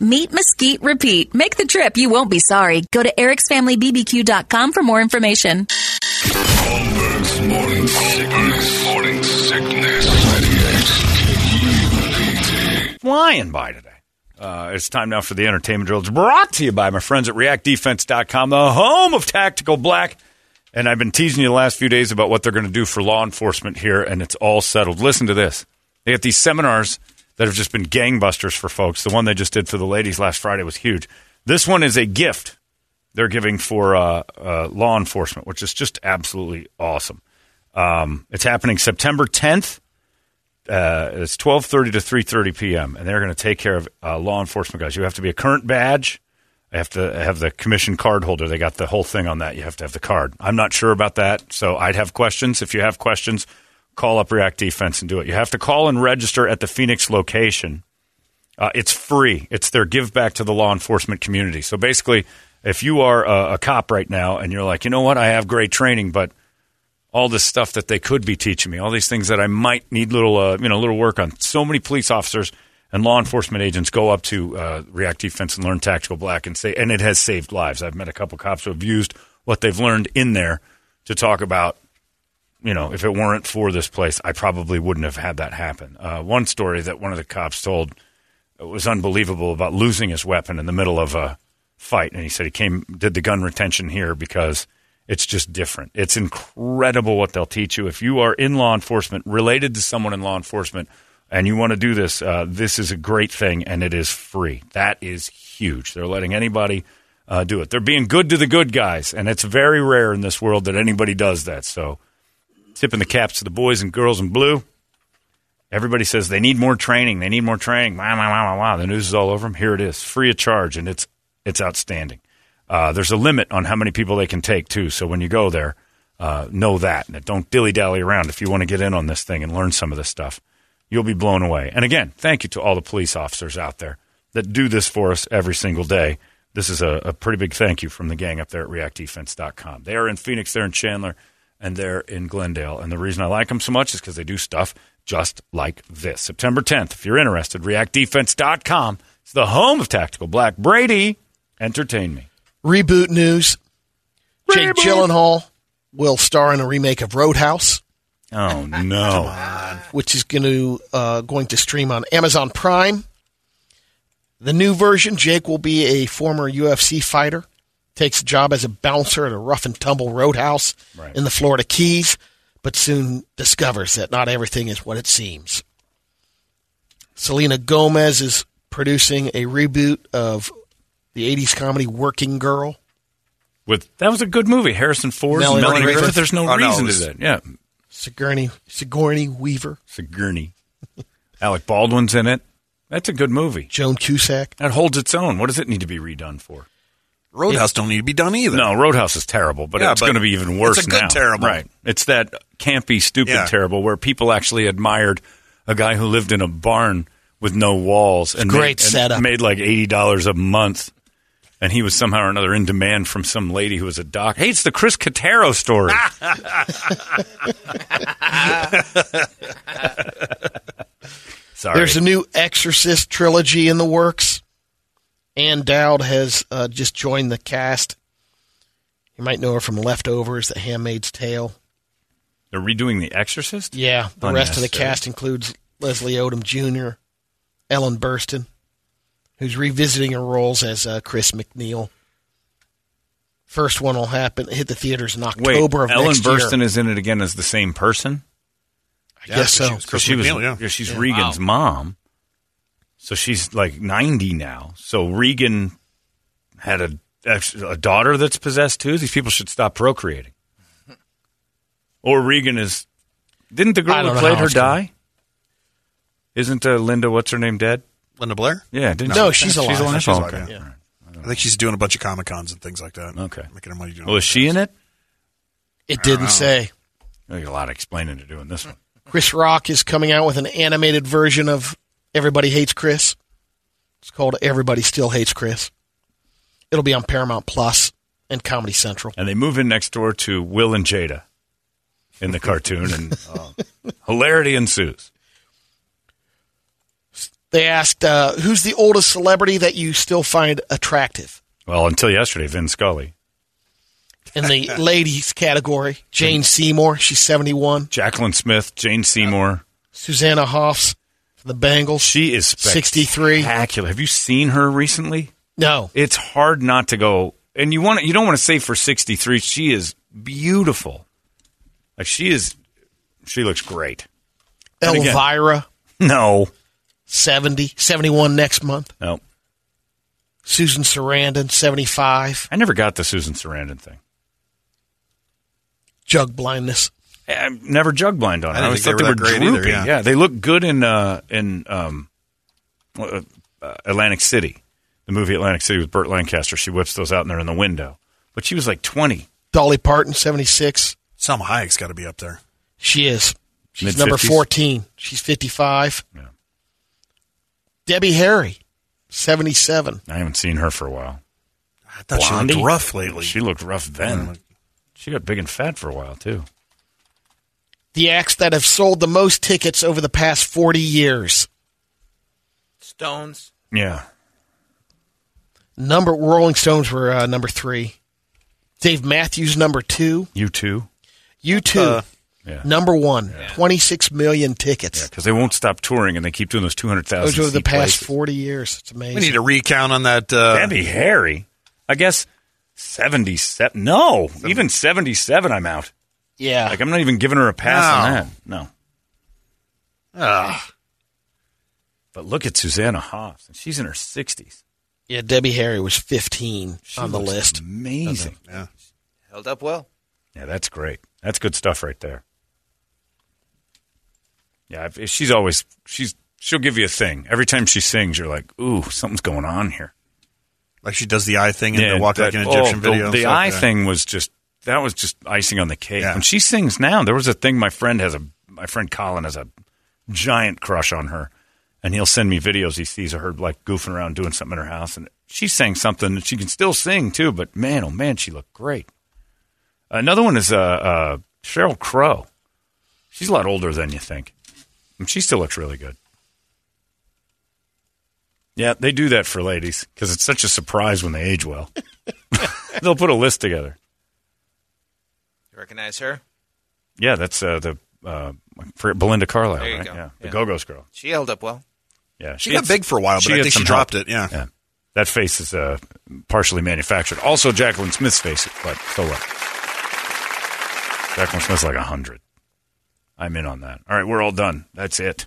Meat Mesquite Repeat. Make the trip, you won't be sorry. Go to ericsfamilybbq.com for more information. Flying by today. Uh, it's time now for the entertainment drill. It's brought to you by my friends at reactdefense.com, the home of tactical black. And I've been teasing you the last few days about what they're going to do for law enforcement here, and it's all settled. Listen to this. They got these seminars that have just been gangbusters for folks. The one they just did for the ladies last Friday was huge. This one is a gift they're giving for uh, uh, law enforcement, which is just absolutely awesome. Um, it's happening September 10th uh, it's twelve thirty to three thirty p.m. and they're going to take care of uh, law enforcement guys. You have to be a current badge. I have to have the commission card holder. They got the whole thing on that. You have to have the card. I'm not sure about that, so I'd have questions. If you have questions, call up React Defense and do it. You have to call and register at the Phoenix location. Uh, it's free. It's their give back to the law enforcement community. So basically, if you are a, a cop right now and you're like, you know what, I have great training, but all this stuff that they could be teaching me, all these things that I might need little, uh, you know, little work on. So many police officers and law enforcement agents go up to uh, React Defense and learn Tactical Black and say, and it has saved lives. I've met a couple cops who have used what they've learned in there to talk about, you know, if it weren't for this place, I probably wouldn't have had that happen. Uh, one story that one of the cops told was unbelievable about losing his weapon in the middle of a fight, and he said he came did the gun retention here because it's just different. It's incredible what they'll teach you. If you are in law enforcement, related to someone in law enforcement, and you want to do this, uh, this is a great thing, and it is free. That is huge. They're letting anybody uh, do it. They're being good to the good guys, and it's very rare in this world that anybody does that. So, tipping the caps to the boys and girls in blue. Everybody says they need more training. They need more training. Wow, wow, wow, wow. The news is all over them. Here it is, free of charge, and it's it's outstanding. Uh, there's a limit on how many people they can take too. So when you go there, uh, know that and don't dilly dally around. If you want to get in on this thing and learn some of this stuff, you'll be blown away. And again, thank you to all the police officers out there that do this for us every single day. This is a, a pretty big thank you from the gang up there at reactdefense.com. They are in Phoenix, they're in Chandler, and they're in Glendale. And the reason I like them so much is because they do stuff just like this. September 10th, if you're interested, reactdefense.com. It's the home of Tactical Black. Brady, entertain me. Reboot news. Jake Gyllenhaal will star in a remake of Roadhouse, Oh, no. which is going to uh, going to stream on Amazon Prime. The new version, Jake will be a former UFC fighter, takes a job as a bouncer at a rough and tumble roadhouse Right. in the Florida Keys, but soon discovers that not everything is what it seems. Selena Gomez is producing a reboot of the 80s comedy Working Girl. With That was a good movie. Harrison Ford, Melanie Melanie, Griffith. Griffith. There's no Oh, reason it was- to that. Yeah. Sigourney, Sigourney Weaver, Sigourney. Alec Baldwin's in it. That's a good movie. Joan Cusack. That holds its own. What does it need to be redone for? Roadhouse don't need to be done either. No, Roadhouse is terrible, but Yeah, it's but going to be even worse it's a good now. terrible. Right. It's that campy, stupid Yeah. terrible where people actually admired a guy who lived in a barn with no walls and Great made, and setup. made like eighty dollars a month. And he was somehow or another in demand from some lady who was a doc. Hey, it's the Chris Catero story. Sorry. There's a new Exorcist trilogy in the works. Ann Dowd has uh, just joined the cast. You might know her from Leftovers, The Handmaid's Tale. They're redoing The Exorcist? Yeah, the rest of the cast includes Leslie Odom Jr., Ellen Burstyn, who's revisiting her roles as uh, Chris MacNeil. First one will happen hit the theaters in Wait, October of Ellen next Burstyn year. is in it again as the same person? I guess so. She was Chris she was, MacNeil, yeah. yeah, she's Regan's mom. So she's like 90 now. So Regan had a a daughter that's possessed too. These people should stop procreating. Or Regan is. Didn't the girl I who played her it's going. die? Isn't uh, Linda? What's her name? Dead? Linda Blair? Yeah. Didn't No, she- she's alive. She's Oh, alive, okay. yeah. All right. I think she's doing a bunch of Comic Cons and things like that. Okay. Making her money doing Well, is she in it? It didn't say. There's a lot of explaining to do in this one. Chris Rock is coming out with an animated version of Everybody Hates Chris. It's called Everybody Still Hates Chris. It'll be on Paramount Plus and Comedy Central. And they move in next door to Will and Jada in the cartoon, and uh, hilarity ensues. They asked, uh, "Who's the oldest celebrity that you still find attractive?" Well, until yesterday, Vin Scully. In the ladies category, Jane Seymour, she's seventy-one. Jaclyn Smith, Jane Seymour. Susanna Hoffs the Bangles. She is 63. spectacular. Have you seen her recently? no, It's hard not to go. And you want you don't want to say for 63. She is beautiful. Like she is. She looks great. And again- Elvira, No, 70, 71 next month. no. Susan Sarandon, seventy-five. I never got the Susan Sarandon thing. Jug blindness. I'm never jug blind on. I it. didn't always thought they they were were that great either, droopy. yeah. they look good in uh, in um, uh, uh, Atlantic City, the movie Atlantic City with Burt Lancaster. She whips those out and they're in the window. But she was like 20. Dolly Parton, seventy-six. Salma Hayek's got to be up there. She is. She's Mid-fifties? number 14. She's 55. Yeah. Debbie Harry, 77. I haven't seen her for a while. I thought she looked rough lately. She looked rough then. Yeah. She got big and fat for a while too. The acts that have sold the most tickets over the past 40 years. Stones. Yeah. Number Rolling Stones were uh, number three. Dave Matthews, number two. U2. You two, Uh, Yeah. number one. 26 million tickets. Yeah, because they won't stop touring and they keep doing those 200,000 Those over the past places. 40 years. It's amazing. we need a recount on that. Uh, Debbie Harry. I guess 77. No, even 77 I'm out. Yeah. Like I'm not even giving her a pass on that. No. ah, But look at Susanna Hoffs. She's in her 60s. yeah, Debbie Harry was 15 She on the list. Amazing. yeah. Held up well. Yeah, that's great. That's good stuff right there. Yeah, if, if she's always she's she'll give you a thing every time she sings. You're like, ooh, something's going on here. Like she does the eye thing in the walk that- like an oh, Egyptian the- video. and The, stuff, eye yeah. thing was just that was just icing on the cake. Yeah. When she sings now, there was a thing. My friend has a my friend Colin has a giant crush on her, and he'll send me videos he sees of her like goofing around doing something in her house, and she sang something. and She can still sing too, but man, oh man, she looked great. Another one is uh, uh, Sheryl Crow. She's a lot older than you think. And she still looks really good. Yeah, they do that for ladies because it's such a surprise when they age well. They'll put a list together. You recognize her? Yeah, that's uh, the uh, for Belinda Carlisle, There you right? go. Yeah, the Yeah. Go Go's girl. She held up well. Yeah, She got had- big for a while, but I think she dropped help. it, yeah. yeah. That face is uh, partially manufactured. Also, Jaclyn Smith's face, but so what? Jaclyn Smith's like a hundred. I'm in on that. All right, we're all done. That's it.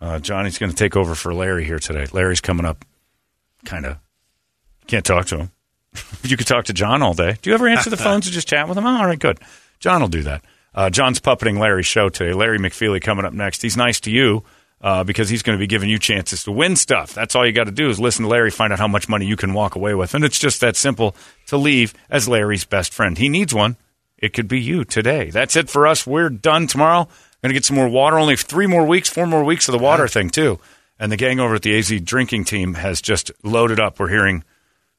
Uh, Johnny's going to take over for Larry here today. Larry's coming up. Kind of. Can't talk to him. You could talk to John all day. Do you ever answer the phones and just chat with him? Oh, all right, good. John will do that. Uh, John's puppeting Larry's show today. Larry McFeely coming up next. He's nice to you uh, because he's going to be giving you chances to win stuff. That's all you got to do is listen to Larry, find out how much money you can walk away with. And it's just that simple to leave as Larry's best friend. He needs one. It could be you today. That's it for us. We're done tomorrow. Going to get some more water. Only three more weeks, four more weeks of the water thing, too. And the gang over at the AZ drinking team has just loaded up. We're hearing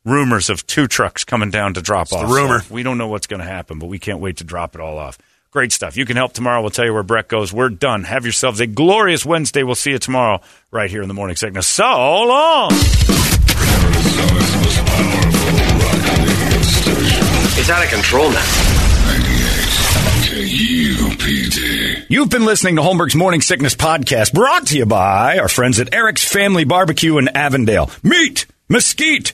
rumors of two trucks coming down to drop off. the rumor. So we don't know what's going to happen, but we can't wait to drop it all off. Great stuff. You can help tomorrow. We'll tell you where Brett goes. We're done. Have yourselves a glorious Wednesday. We'll see you tomorrow right here in the morning sickness. So long. It's out of control now. K-U-P-D. You've been listening to Holmberg's Morning Sickness Podcast, brought to you by our friends at Eric's Family Barbecue in Avondale. Meat, mesquite,